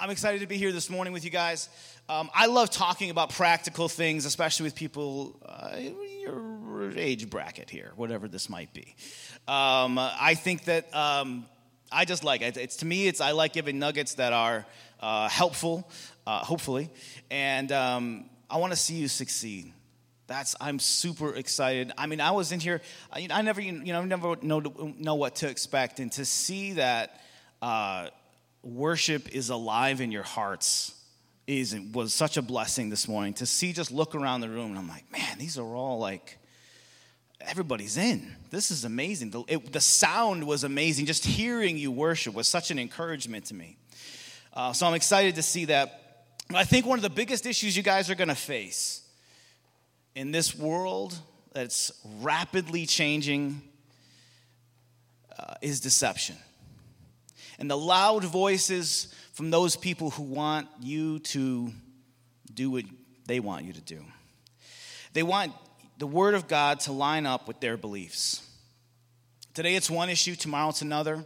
I'm excited to be here this morning with you guys. Um, I love talking about practical things, especially with people uh, your age bracket here, whatever this might be. Um, I think that um, I just like it. It's to me, it's I like giving nuggets that are uh, helpful, uh, hopefully, and um, I want to see you succeed. That's I'm super excited. I mean, I was in here. I, I never, you know, never know know what to expect, and to see that uh, worship is alive in your hearts is was such a blessing this morning to see just look around the room and I'm like, man, these are all like everybody's in. This is amazing. The, it, the sound was amazing. Just hearing you worship was such an encouragement to me. Uh, so I'm excited to see that. I think one of the biggest issues you guys are going to face in this world that's rapidly changing uh, is deception. And the loud voices from those people who want you to do what they want you to do. They want the Word of God to line up with their beliefs. Today it's one issue, tomorrow it's another.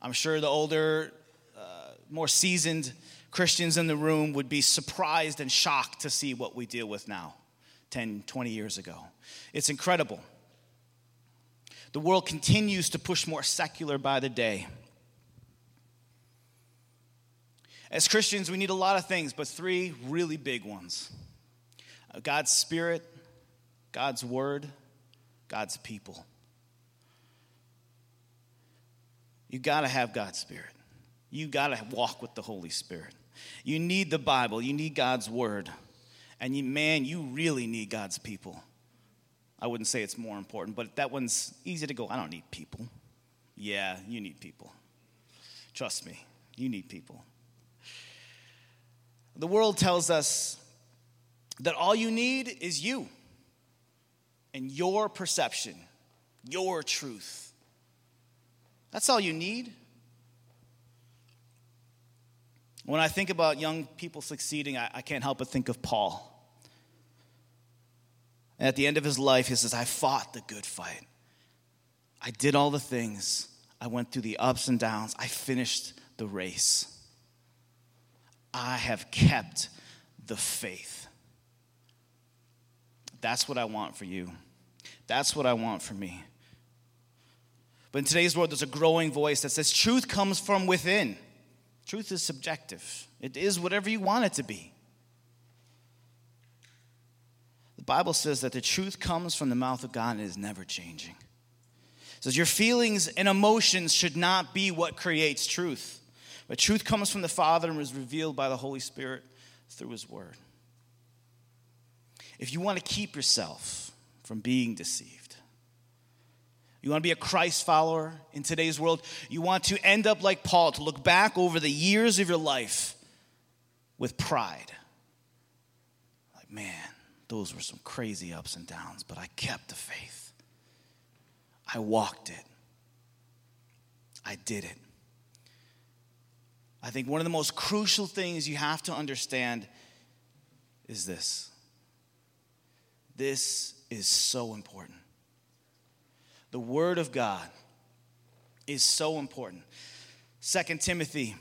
I'm sure the older, uh, more seasoned Christians in the room would be surprised and shocked to see what we deal with now, 10, 20 years ago. It's incredible. The world continues to push more secular by the day. As Christians, we need a lot of things, but three really big ones uh, God's Spirit, God's Word, God's people. You got to have God's Spirit. You got to walk with the Holy Spirit. You need the Bible, you need God's Word. And you, man, you really need God's people. I wouldn't say it's more important, but that one's easy to go. I don't need people. Yeah, you need people. Trust me, you need people. The world tells us that all you need is you and your perception, your truth. That's all you need. When I think about young people succeeding, I, I can't help but think of Paul. And at the end of his life, he says, I fought the good fight. I did all the things. I went through the ups and downs. I finished the race. I have kept the faith. That's what I want for you. That's what I want for me. But in today's world, there's a growing voice that says truth comes from within. Truth is subjective, it is whatever you want it to be. The Bible says that the truth comes from the mouth of God and is never changing. It says your feelings and emotions should not be what creates truth. But truth comes from the Father and is revealed by the Holy Spirit through His Word. If you want to keep yourself from being deceived, you want to be a Christ follower in today's world, you want to end up like Paul, to look back over the years of your life with pride. Like, man, those were some crazy ups and downs, but I kept the faith. I walked it. I did it. I think one of the most crucial things you have to understand is this. This is so important. The Word of God is so important. 2 Timothy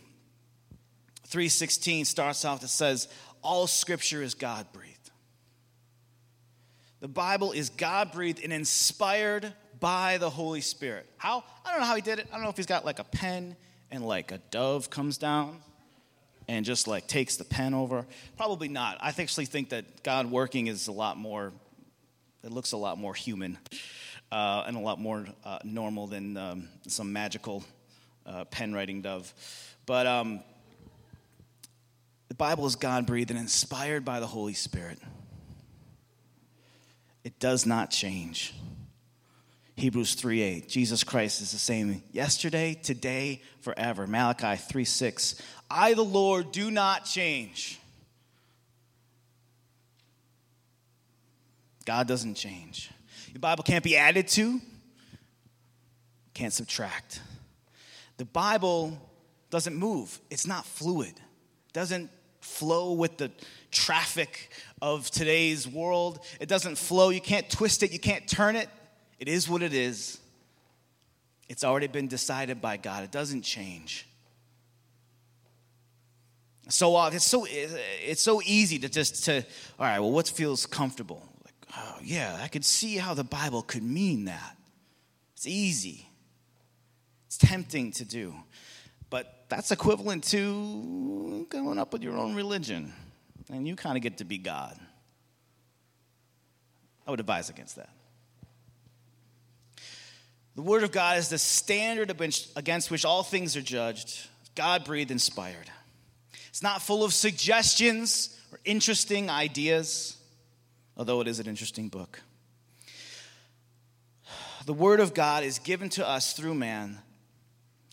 3:16 starts off that says all scripture is God breathed. The Bible is God breathed and inspired by the Holy Spirit. How? I don't know how he did it. I don't know if he's got like a pen and like a dove comes down and just like takes the pen over? Probably not. I actually think that God working is a lot more, it looks a lot more human uh, and a lot more uh, normal than um, some magical uh, pen writing dove. But um, the Bible is God breathed and inspired by the Holy Spirit. It does not change. Hebrews 3:8. Jesus Christ is the same yesterday, today, forever. Malachi 3:6. I the Lord do not change. God doesn't change. The Bible can't be added to, can't subtract. The Bible doesn't move. It's not fluid. It doesn't flow with the traffic of today's world. It doesn't flow. You can't twist it, you can't turn it. It is what it is. It's already been decided by God, it doesn't change. So uh, it's so it's so easy to just to all right. Well, what feels comfortable? Like, oh yeah, I could see how the Bible could mean that. It's easy. It's tempting to do, but that's equivalent to going up with your own religion, and you kind of get to be God. I would advise against that. The Word of God is the standard against which all things are judged, God breathed, inspired. It's not full of suggestions or interesting ideas, although it is an interesting book. The Word of God is given to us through man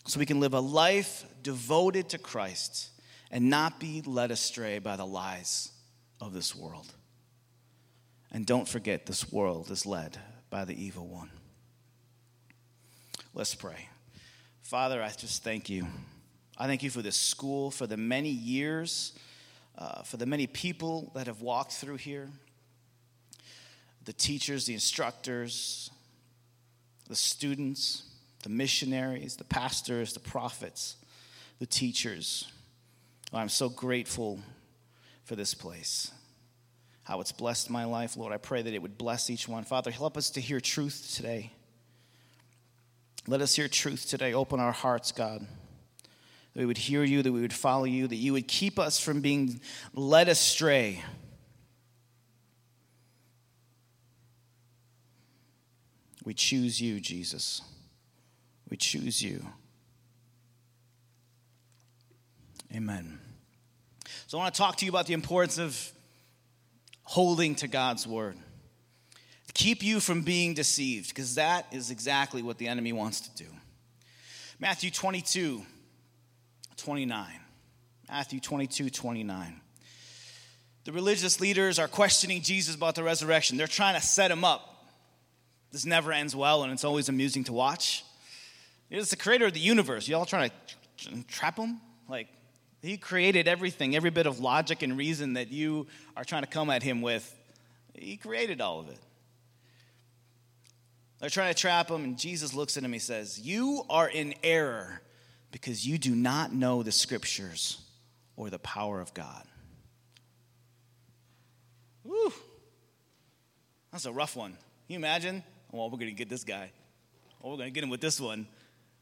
so we can live a life devoted to Christ and not be led astray by the lies of this world. And don't forget, this world is led by the evil one. Let's pray. Father, I just thank you. I thank you for this school, for the many years, uh, for the many people that have walked through here, the teachers, the instructors, the students, the missionaries, the pastors, the prophets, the teachers. Oh, I'm so grateful for this place, how it's blessed my life. Lord, I pray that it would bless each one. Father, help us to hear truth today. Let us hear truth today. Open our hearts, God. That we would hear you, that we would follow you, that you would keep us from being led astray. We choose you, Jesus. We choose you. Amen. So, I want to talk to you about the importance of holding to God's word keep you from being deceived, because that is exactly what the enemy wants to do. Matthew 22, 29. Matthew 22, 29. The religious leaders are questioning Jesus about the resurrection. They're trying to set him up. This never ends well, and it's always amusing to watch. It's the creator of the universe. Y'all trying to trap him? Like, he created everything, every bit of logic and reason that you are trying to come at him with. He created all of it. They're trying to trap him, and Jesus looks at him. He says, You are in error because you do not know the scriptures or the power of God. Woo! That's a rough one. Can you imagine? Well, we're going to get this guy. We're going to get him with this one.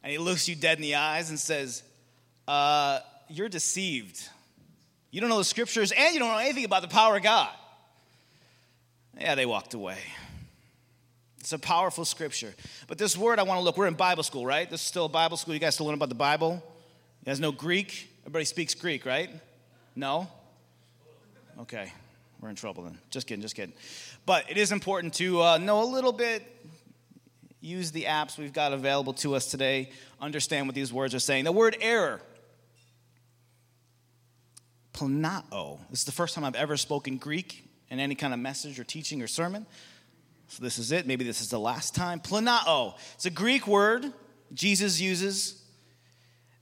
And he looks you dead in the eyes and says, uh, You're deceived. You don't know the scriptures and you don't know anything about the power of God. Yeah, they walked away. It's a powerful scripture. But this word I want to look, we're in Bible school, right? This is still Bible school. You guys still learn about the Bible? You guys know Greek? Everybody speaks Greek, right? No? Okay, we're in trouble then. Just kidding, just kidding. But it is important to uh, know a little bit, use the apps we've got available to us today, understand what these words are saying. The word error, planao. This is the first time I've ever spoken Greek in any kind of message or teaching or sermon. So this is it. Maybe this is the last time. Planao. It's a Greek word Jesus uses.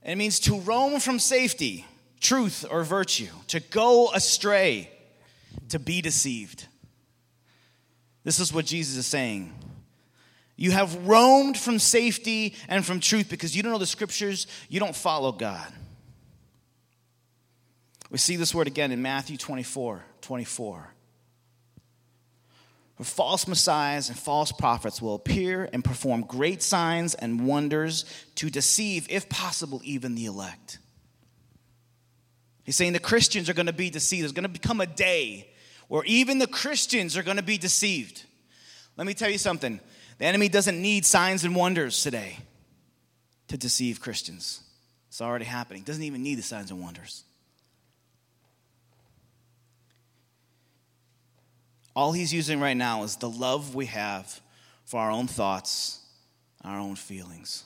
And it means to roam from safety, truth, or virtue, to go astray, to be deceived. This is what Jesus is saying. You have roamed from safety and from truth because you don't know the scriptures, you don't follow God. We see this word again in Matthew 24 24. False messiahs and false prophets will appear and perform great signs and wonders to deceive, if possible, even the elect. He's saying the Christians are going to be deceived. There's going to become a day where even the Christians are going to be deceived. Let me tell you something the enemy doesn't need signs and wonders today to deceive Christians. It's already happening. Doesn't even need the signs and wonders. All he's using right now is the love we have for our own thoughts, our own feelings.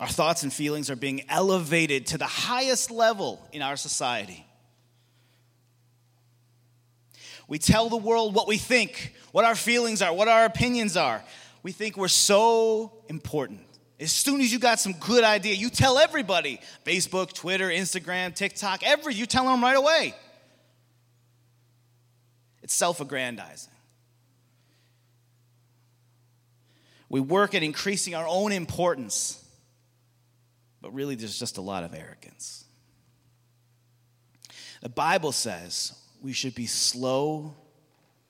Our thoughts and feelings are being elevated to the highest level in our society. We tell the world what we think, what our feelings are, what our opinions are. We think we're so important. As soon as you got some good idea, you tell everybody Facebook, Twitter, Instagram, TikTok, every you tell them right away. It's self aggrandizing. We work at increasing our own importance but really there's just a lot of arrogance. The Bible says we should be slow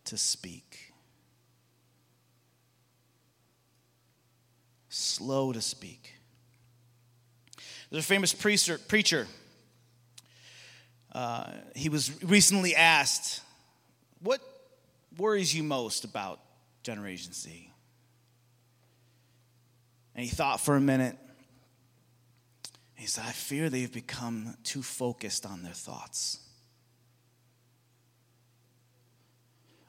to speak. Slow to speak. There's a famous preacher. preacher. Uh, he was recently asked, What worries you most about Generation Z? And he thought for a minute. He said, I fear they've become too focused on their thoughts.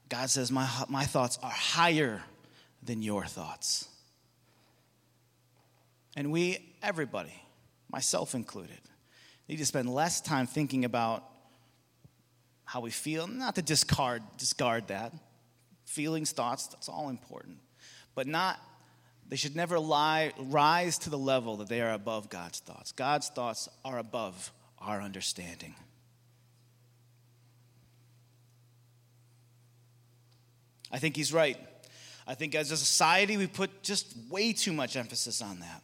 God says, My, my thoughts are higher than your thoughts. And we, everybody, myself included, need to spend less time thinking about how we feel, not to discard, discard that. Feelings, thoughts, that's all important. But not they should never lie, rise to the level that they are above God's thoughts. God's thoughts are above our understanding. I think he's right. I think as a society, we put just way too much emphasis on that.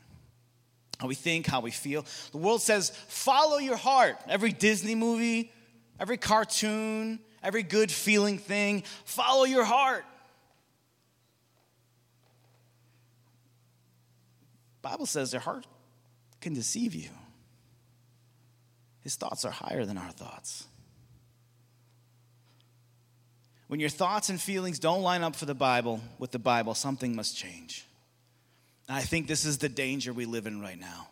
How we think, how we feel. The world says, follow your heart. Every Disney movie, every cartoon, every good feeling thing, follow your heart. Bible says their heart can deceive you. His thoughts are higher than our thoughts. When your thoughts and feelings don't line up for the Bible with the Bible, something must change. And I think this is the danger we live in right now.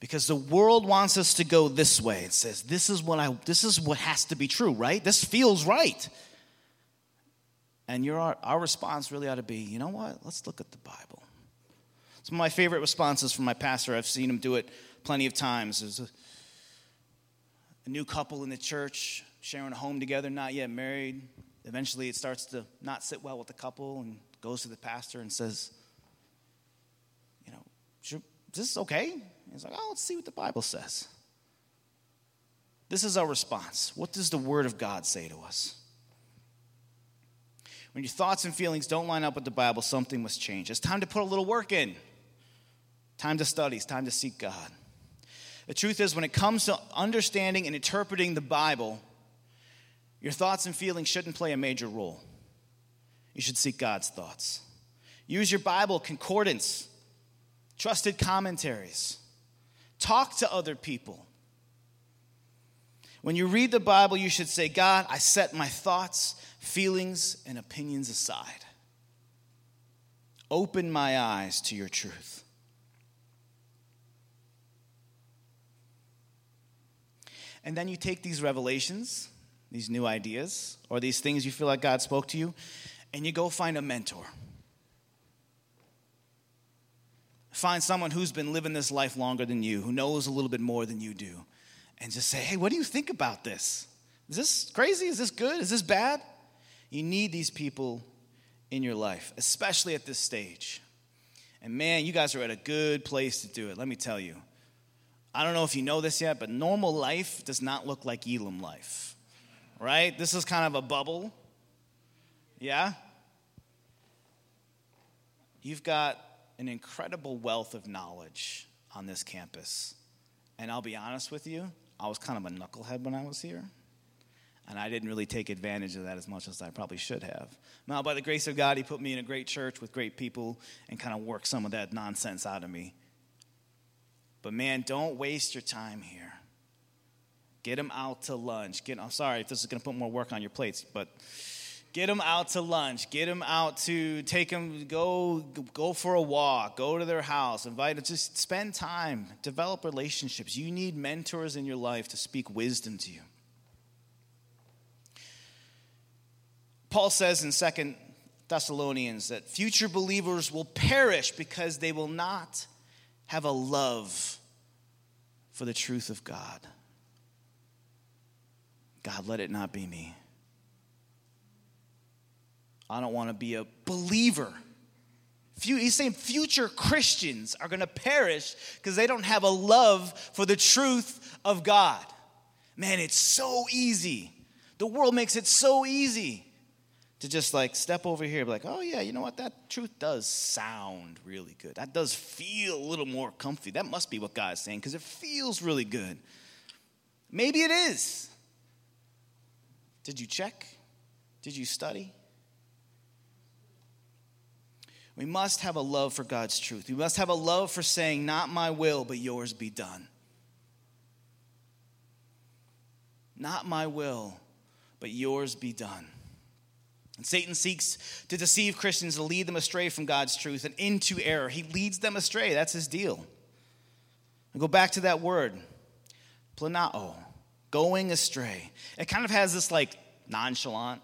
Because the world wants us to go this way. It says, this is what I this is what has to be true, right? This feels right. And your our response really ought to be, you know what? Let's look at the Bible. Some of my favorite responses from my pastor, I've seen him do it plenty of times. There's a, uh, a new couple in the church sharing a home together, not yet married. Eventually, it starts to not sit well with the couple and goes to the pastor and says, You know, is this okay? He's like, Oh, let's see what the Bible says. This is our response. What does the Word of God say to us? When your thoughts and feelings don't line up with the Bible, something must change. It's time to put a little work in time to study, it's time to seek God. The truth is, when it comes to understanding and interpreting the Bible, your thoughts and feelings shouldn't play a major role. You should seek God's thoughts. Use your Bible concordance, trusted commentaries, talk to other people. When you read the Bible, you should say, God, I set my thoughts, feelings, and opinions aside. Open my eyes to your truth. And then you take these revelations, these new ideas, or these things you feel like God spoke to you, and you go find a mentor. Find someone who's been living this life longer than you, who knows a little bit more than you do, and just say, hey, what do you think about this? Is this crazy? Is this good? Is this bad? You need these people in your life, especially at this stage. And man, you guys are at a good place to do it, let me tell you. I don't know if you know this yet, but normal life does not look like Elim life, right? This is kind of a bubble. Yeah? You've got an incredible wealth of knowledge on this campus. And I'll be honest with you, I was kind of a knucklehead when I was here. And I didn't really take advantage of that as much as I probably should have. Now, by the grace of God, He put me in a great church with great people and kind of worked some of that nonsense out of me. But man, don't waste your time here. Get them out to lunch. Get, I'm sorry if this is going to put more work on your plates, but get them out to lunch. Get them out to take them, go, go for a walk, go to their house, invite them, just spend time, develop relationships. You need mentors in your life to speak wisdom to you. Paul says in Second Thessalonians that future believers will perish because they will not have a love for the truth of God. God, let it not be me. I don't want to be a believer. He's saying future Christians are going to perish because they don't have a love for the truth of God. Man, it's so easy. The world makes it so easy to just like step over here be like, oh yeah, you know what? That truth does sound really good. That does feel a little more comfy. That must be what God's saying because it feels really good. Maybe it is. Did you check? Did you study? We must have a love for God's truth. We must have a love for saying, Not my will, but yours be done. Not my will, but yours be done. And Satan seeks to deceive Christians to lead them astray from God's truth and into error. He leads them astray. That's his deal. And go back to that word, planao, going astray. It kind of has this like nonchalant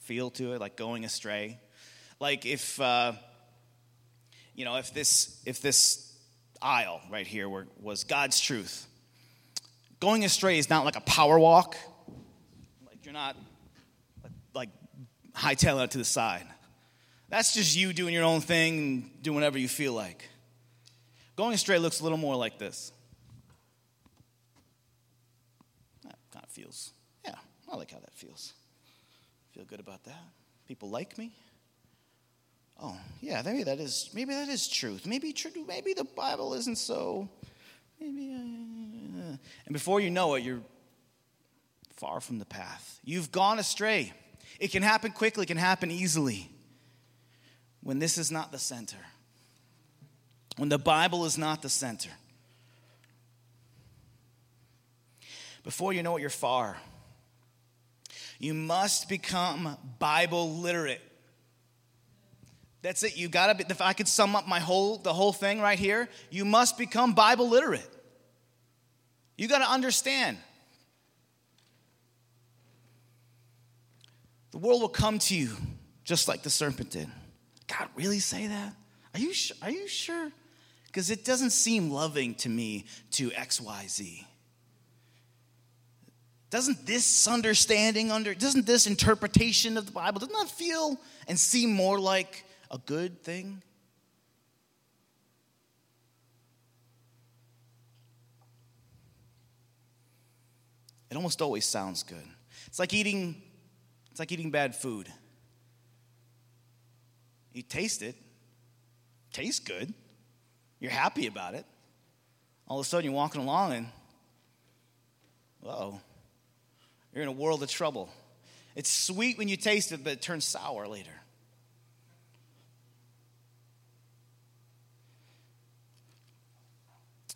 feel to it, like going astray. Like if, uh, you know, if this if this aisle right here were, was God's truth, going astray is not like a power walk. Like you're not like hightailing it to the side. That's just you doing your own thing and doing whatever you feel like. Going astray looks a little more like this. That kind of feels, yeah, I like how that feels. Feel good about that. People like me. Oh, yeah, maybe that is maybe that is truth. Maybe true. Maybe the Bible isn't so. Maybe, uh, and before you know it, you're far from the path. You've gone astray. It can happen quickly, it can happen easily when this is not the center, when the Bible is not the center. Before you know it, you're far. You must become Bible literate. That's it. You got to be if I could sum up my whole the whole thing right here, you must become Bible literate. You got to understand The world will come to you just like the serpent did. God, really say that? Are you, sh- are you sure? Because it doesn't seem loving to me to XYZ. Doesn't this understanding under, doesn't this interpretation of the Bible, doesn't that feel and seem more like a good thing? It almost always sounds good. It's like eating it's like eating bad food. You taste it, tastes good, you're happy about it. All of a sudden, you're walking along and, oh, you're in a world of trouble. It's sweet when you taste it, but it turns sour later.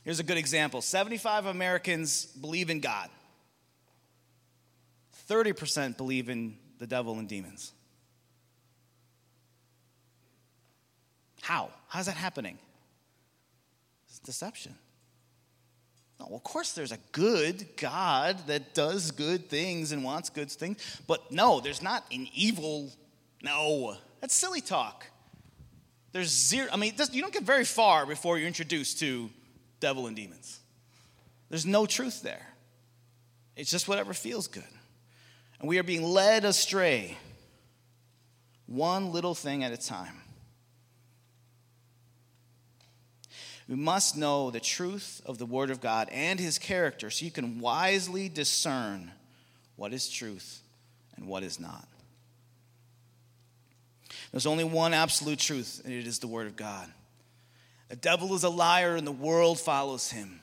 Here's a good example 75 Americans believe in God, 30% believe in the devil and demons. How? How's that happening? It's deception. No, of course, there's a good God that does good things and wants good things, but no, there's not an evil. No, that's silly talk. There's zero. I mean, you don't get very far before you're introduced to devil and demons. There's no truth there. It's just whatever feels good. And we are being led astray, one little thing at a time. We must know the truth of the Word of God and His character so you can wisely discern what is truth and what is not. There's only one absolute truth, and it is the Word of God. The devil is a liar, and the world follows him.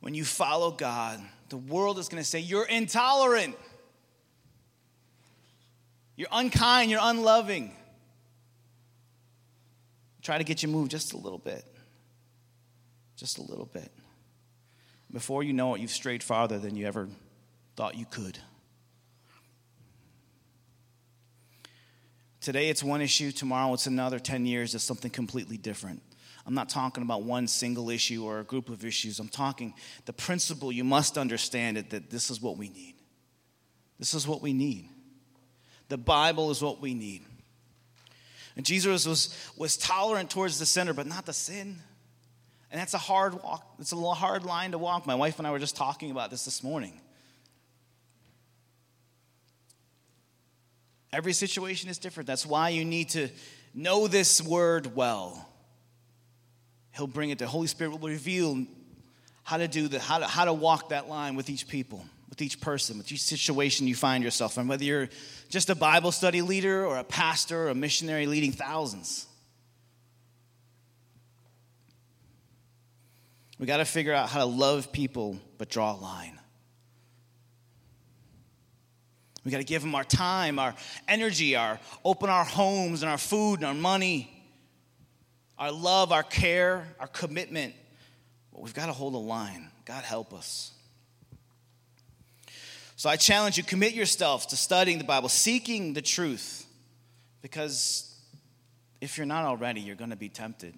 when you follow God, the world is going to say, You're intolerant. You're unkind. You're unloving. Try to get you moved just a little bit. Just a little bit. Before you know it, you've strayed farther than you ever thought you could. Today it's one issue, tomorrow it's another, 10 years, it's something completely different. I'm not talking about one single issue or a group of issues. I'm talking the principle you must understand it that this is what we need. This is what we need. The Bible is what we need. And Jesus was, was tolerant towards the sinner, but not the sin. And that's a hard walk. It's a hard line to walk. My wife and I were just talking about this this morning. Every situation is different. That's why you need to know this word well. He'll bring it. To the Holy Spirit will reveal how to do the how to, how to walk that line with each people with each person with each situation you find yourself in whether you're just a bible study leader or a pastor or a missionary leading thousands we got to figure out how to love people but draw a line we got to give them our time our energy our open our homes and our food and our money our love our care our commitment but we've got to hold a line. God help us. So I challenge you commit yourself to studying the Bible, seeking the truth, because if you're not already, you're going to be tempted.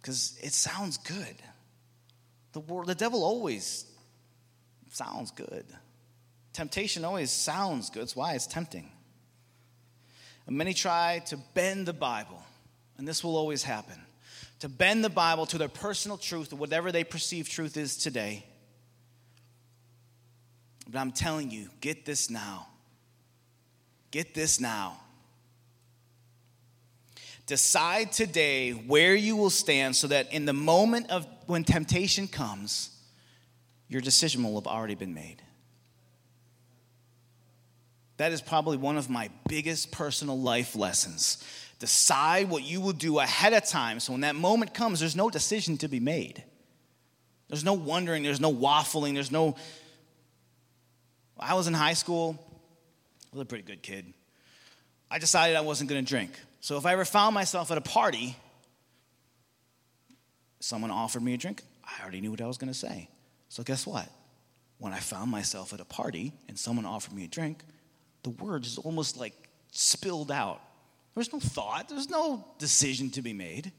Because it sounds good. The, world, the devil always sounds good. Temptation always sounds good. That's why it's tempting. And many try to bend the Bible, and this will always happen to bend the Bible to their personal truth, whatever they perceive truth is today. But I'm telling you, get this now. Get this now. Decide today where you will stand so that in the moment of when temptation comes, your decision will have already been made. That is probably one of my biggest personal life lessons Decide what you will do ahead of time so when that moment comes, there's no decision to be made. There's no wondering, there's no waffling, there's no. I was in high school, I was a pretty good kid. I decided I wasn't to drink. So if I ever found myself at a party, someone offered me a drink, I already knew what I was to say. So guess what? When I found myself at a party and someone offered me a drink, the words is almost like spilled out. There's no thought, there's no decision to be made.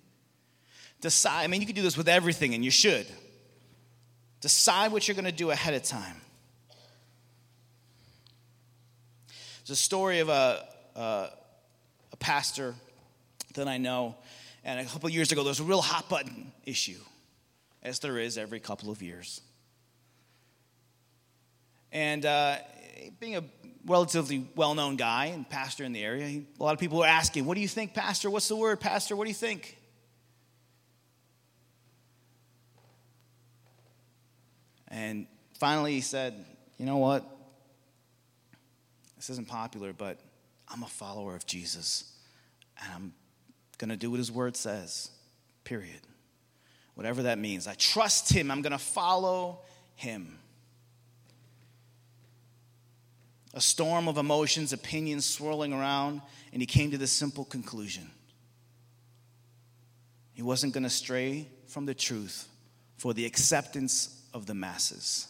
Decide, I mean, you can do this with everything, and you should. Decide what you're going to do ahead of time. There's a story of a, a, a pastor that I know, and a couple years ago, there was a real hot button issue, as there is every couple of years. And uh, being a relatively well known guy and pastor in the area. He, a lot of people were asking, What do you think, Pastor? What's the word, Pastor? What do you think? And finally, he said, You know what? This isn't popular, but I'm a follower of Jesus. And I'm going to do what his word says, period. Whatever that means. I trust him. I'm going to follow him. A storm of emotions, opinions swirling around, and he came to the simple conclusion. He wasn't going to stray from the truth for the acceptance of the masses.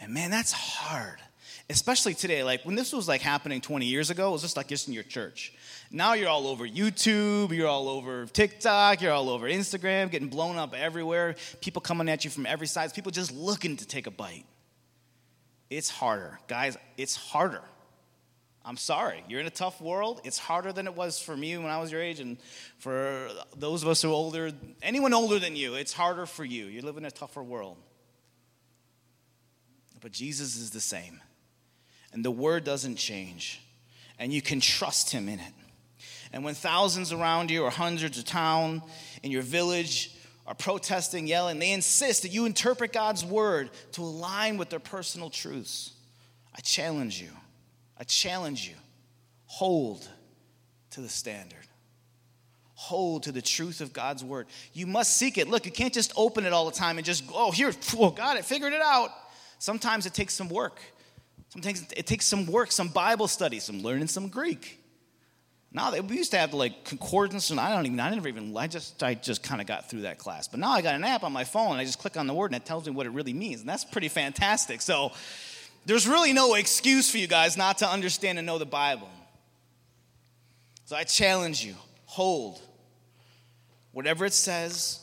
And man, that's hard. Especially today, like when this was like happening 20 years ago, it was just like just in your church. Now you're all over YouTube, you're all over TikTok, you're all over Instagram, getting blown up everywhere. People coming at you from every side, people just looking to take a bite. It's harder. Guys, it's harder. I'm sorry. You're in a tough world. It's harder than it was for me when I was your age, and for those of us who are older, anyone older than you, it's harder for you. You live in a tougher world. But Jesus is the same, and the word doesn't change, and you can trust him in it. And when thousands around you, or hundreds of town, in your village, are protesting, yelling, they insist that you interpret God's word to align with their personal truths. I challenge you. I challenge you. Hold to the standard. Hold to the truth of God's word. You must seek it. Look, you can't just open it all the time and just, oh, here, oh, got it, figured it out. Sometimes it takes some work. Sometimes it takes some work, some Bible study, some learning some Greek. Now we used to have like concordance, and I don't even, I never even, I just, I just kind of got through that class. But now I got an app on my phone, and I just click on the word, and it tells me what it really means, and that's pretty fantastic. So there's really no excuse for you guys not to understand and know the Bible. So I challenge you, hold whatever it says,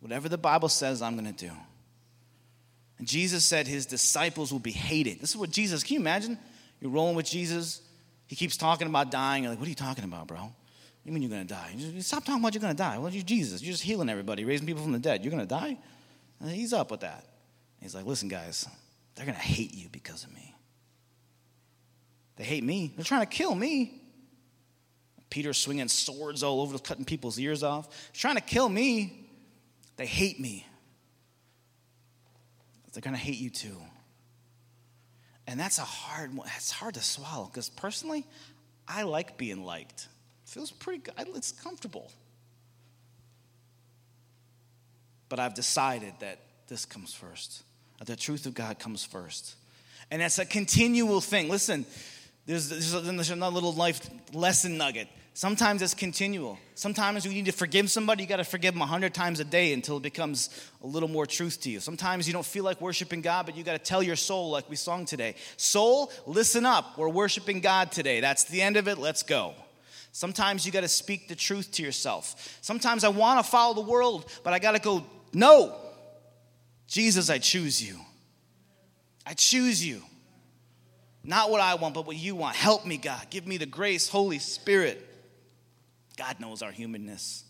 whatever the Bible says, I'm going to do. And Jesus said his disciples will be hated. This is what Jesus, can you imagine? You're rolling with Jesus, he keeps talking about dying. You're like, what are you talking about, bro? You mean you're going to die? Stop talking about you're going to die. Well, you're Jesus. You're just healing everybody, raising people from the dead. You're going to die? And he's up with that. He's like, listen, guys, they're going to hate you because of me. They hate me. They're trying to kill me. Peter's swinging swords all over, cutting people's ears off. Trying to kill me. They hate me. they're going to hate you too. And that's a hard one. It's hard to swallow because personally, I like being liked. It feels pretty good. It's comfortable. But I've decided that this comes first. That The truth of God comes first. And it's a continual thing. Listen, there's, there's, another little life lesson nugget. Sometimes it's continual. Sometimes you need to forgive somebody, you got to forgive them a hundred times a day until it becomes a little more truth to you. Sometimes you don't feel like worshiping God, but you got to tell your soul, like we sung today Soul, listen up. We're worshiping God today. That's the end of it. Let's go. Sometimes you got to speak the truth to yourself. Sometimes I want to follow the world, but I got to go, no. Jesus, I choose you. I choose you. Not what I want, but what you want. Help me, God. Give me the grace, Holy Spirit. God knows our humanness.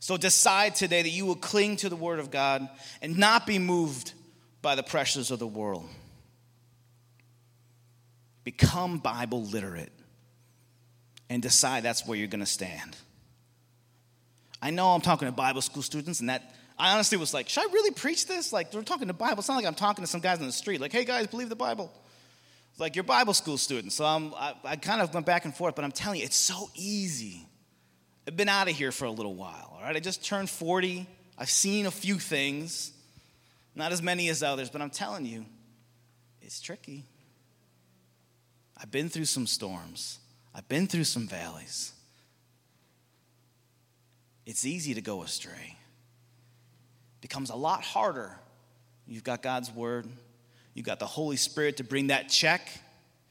So decide today that you will cling to the Word of God and not be moved by the pressures of the world. Become Bible literate and decide that's where you're going to stand. I know I'm talking to Bible school students, and that I honestly was like, should I really preach this? Like, we're talking to Bible. It's not like I'm talking to some guys on the street, like, hey guys, believe the Bible. Like you're Bible school students. So I'm, I, I kind of went back and forth, but I'm telling you, it's so easy. I've been out of here for a little while, all right? I just turned 40. I've seen a few things, not as many as others, but I'm telling you, it's tricky. I've been through some storms, I've been through some valleys. It's easy to go astray. It becomes a lot harder. You've got God's word, you got the Holy Spirit to bring that check.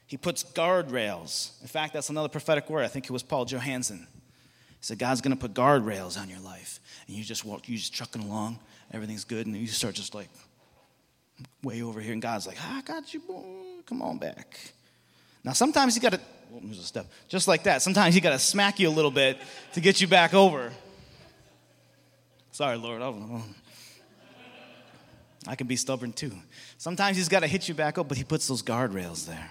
He puts guardrails. In fact, that's another prophetic word. I think it was Paul Johansson. He said, God's going to put guardrails on your life. And you just walk, you just trucking along, everything's good, and you start just like way over here, and God's like, I got you, boy. come on back. Now, sometimes you got to, oh, just like that. Sometimes you got to smack you a little bit to get you back over. Sorry, Lord. I can be stubborn too. Sometimes he's got to hit you back up, but he puts those guardrails there.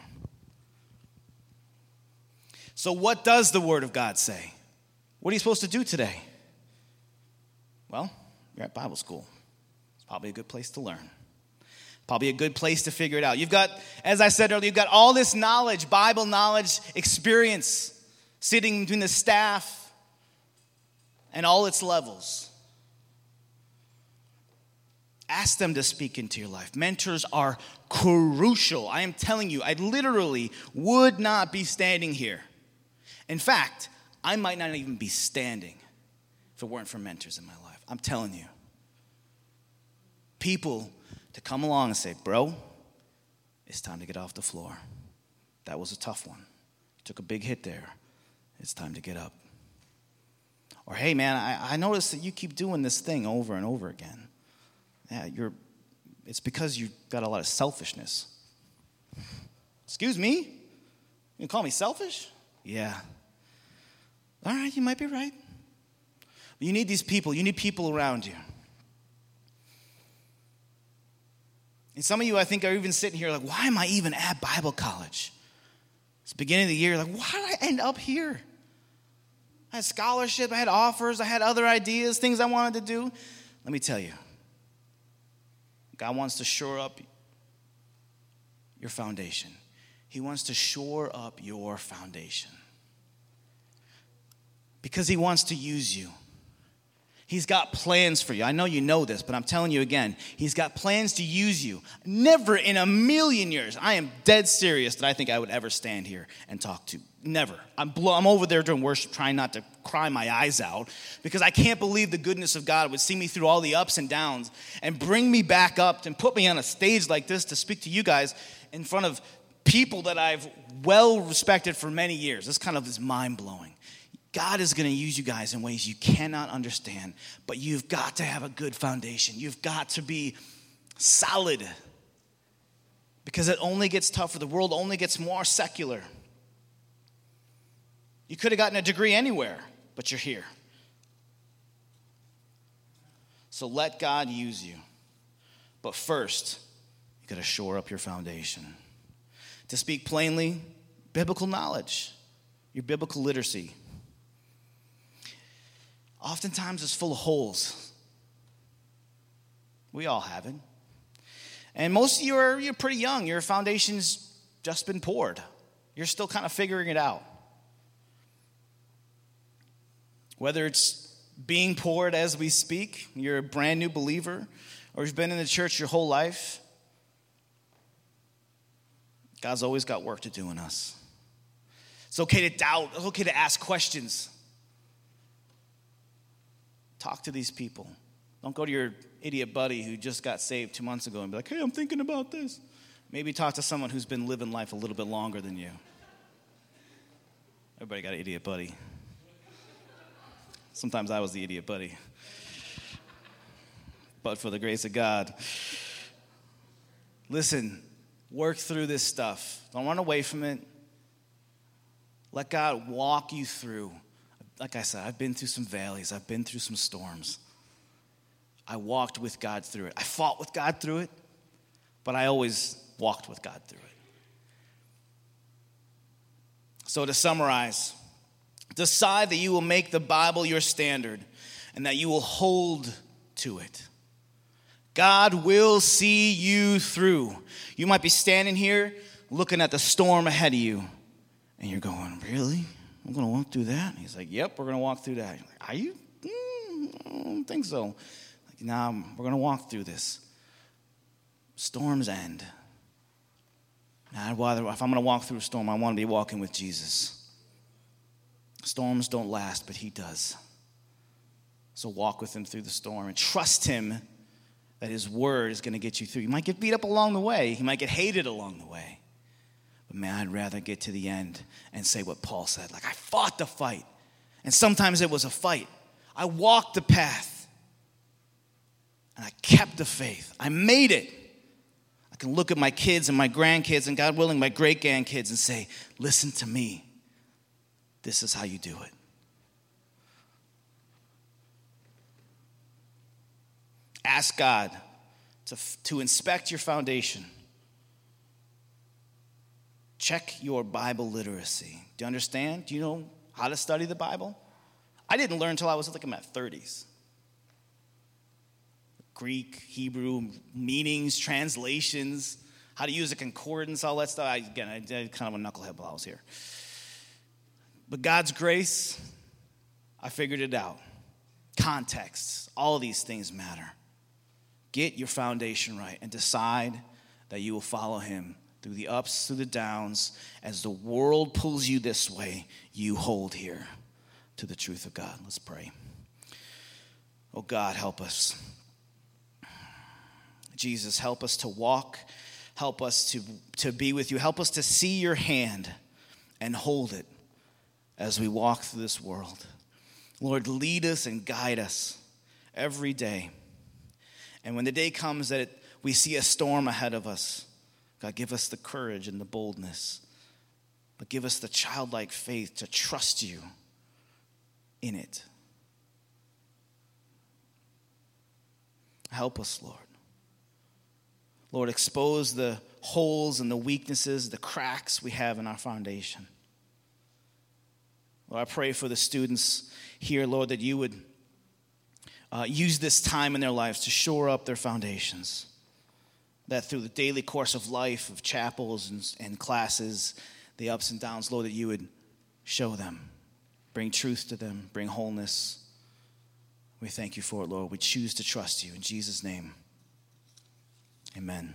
So, what does the Word of God say? What are you supposed to do today? Well, you're at Bible school. It's probably a good place to learn. Probably a good place to figure it out. You've got, as I said earlier, you've got all this knowledge, Bible knowledge, experience sitting between the staff and all its levels. Ask them to speak into your life. Mentors are crucial. I am telling you, I literally would not be standing here. In fact, I might not even be standing if it weren't for mentors in my life. I'm telling you. People to come along and say, Bro, it's time to get off the floor. That was a tough one. Took a big hit there. It's time to get up. Or, hey, man, I, I noticed that you keep doing this thing over and over again yeah, you're, it's because you've got a lot of selfishness. Excuse me? You call me selfish? Yeah. All right, you might be right. You need these people, you need people around you. And some of you, I think, are even sitting here like, why am I even at Bible college? It's beginning of the year, like, why did I end up here? I had scholarship, I had offers, I had other ideas, things I wanted to do. Let me tell you, God wants to shore up your foundation. He wants to shore up your foundation. Because He wants to use you. He's got plans for you. I know you know this, but I'm telling you again, He's got plans to use you. Never in a million years, I am dead serious that I think I would ever stand here and talk to. Never. I'm, blow, I'm over there during worship trying not to cry my eyes out because I can't believe the goodness of God would see me through all the ups and downs and bring me back up and put me on a stage like this to speak to you guys in front of people that I've well respected for many years. This kind of is mind blowing. God is going to use you guys in ways you cannot understand, but you've got to have a good foundation. You've got to be solid because it only gets tougher. The world only gets more secular. You could have gotten a degree anywhere, but you're here. So let God use you. But first, you got to shore up your foundation. To speak plainly, biblical knowledge, your biblical literacy oftentimes it's full of holes. We all have it. And most of you are you're pretty young. Your foundation's just been poured. You're still kind of figuring it out. Whether it's being poured as we speak, you're a brand new believer, or you've been in the church your whole life, God's always got work to do in us. It's okay to doubt, it's okay to ask questions. Talk to these people. Don't go to your idiot buddy who just got saved two months ago and be like, hey, I'm thinking about this. Maybe talk to someone who's been living life a little bit longer than you. Everybody got an idiot buddy. Sometimes I was the idiot buddy. But for the grace of God, listen, work through this stuff. Don't run away from it. Let God walk you through. Like I said, I've been through some valleys, I've been through some storms. I walked with God through it. I fought with God through it, but I always walked with God through it. So, to summarize, decide that you will make the Bible your standard and that you will hold to it. God will see you through. You might be standing here looking at the storm ahead of you, and you're going, Really? I'm going to walk through that? And he's like, Yep, we're going to walk through that. Like, Are you? Mm, I don't think so. Like, nah, we're going to walk through this. Storms end. I'd rather, if I'm going to walk through a storm, I want to be walking with Jesus. Storms don't last, but He does. So walk with Him through the storm and trust Him that His word is going to get you through. You might get beat up along the way, you might get hated along the way. But man, I'd rather get to the end and say what Paul said like, I fought the fight. And sometimes it was a fight. I walked the path and I kept the faith. I made it. I can look at my kids and my grandkids, and God willing, my great grandkids, and say, Listen to me. This is how you do it. Ask God to, to inspect your foundation. Check your Bible literacy. Do you understand? Do you know how to study the Bible? I didn't learn until I was like in my 30s. Greek, Hebrew, meanings, translations, how to use a concordance, all that stuff. I, again, I did kind of a knucklehead while I was here. But God's grace, I figured it out. Context, all these things matter. Get your foundation right and decide that you will follow Him through the ups, through the downs. As the world pulls you this way, you hold here to the truth of God. Let's pray. Oh God, help us. Jesus, help us to walk. Help us to, to be with you. Help us to see your hand and hold it as we walk through this world. Lord, lead us and guide us every day. And when the day comes that it, we see a storm ahead of us, God, give us the courage and the boldness, but give us the childlike faith to trust you in it. Help us, Lord. Lord, expose the holes and the weaknesses, the cracks we have in our foundation. Lord, I pray for the students here, Lord, that you would uh, use this time in their lives to shore up their foundations. That through the daily course of life, of chapels and, and classes, the ups and downs, Lord, that you would show them, bring truth to them, bring wholeness. We thank you for it, Lord. We choose to trust you. In Jesus' name, amen.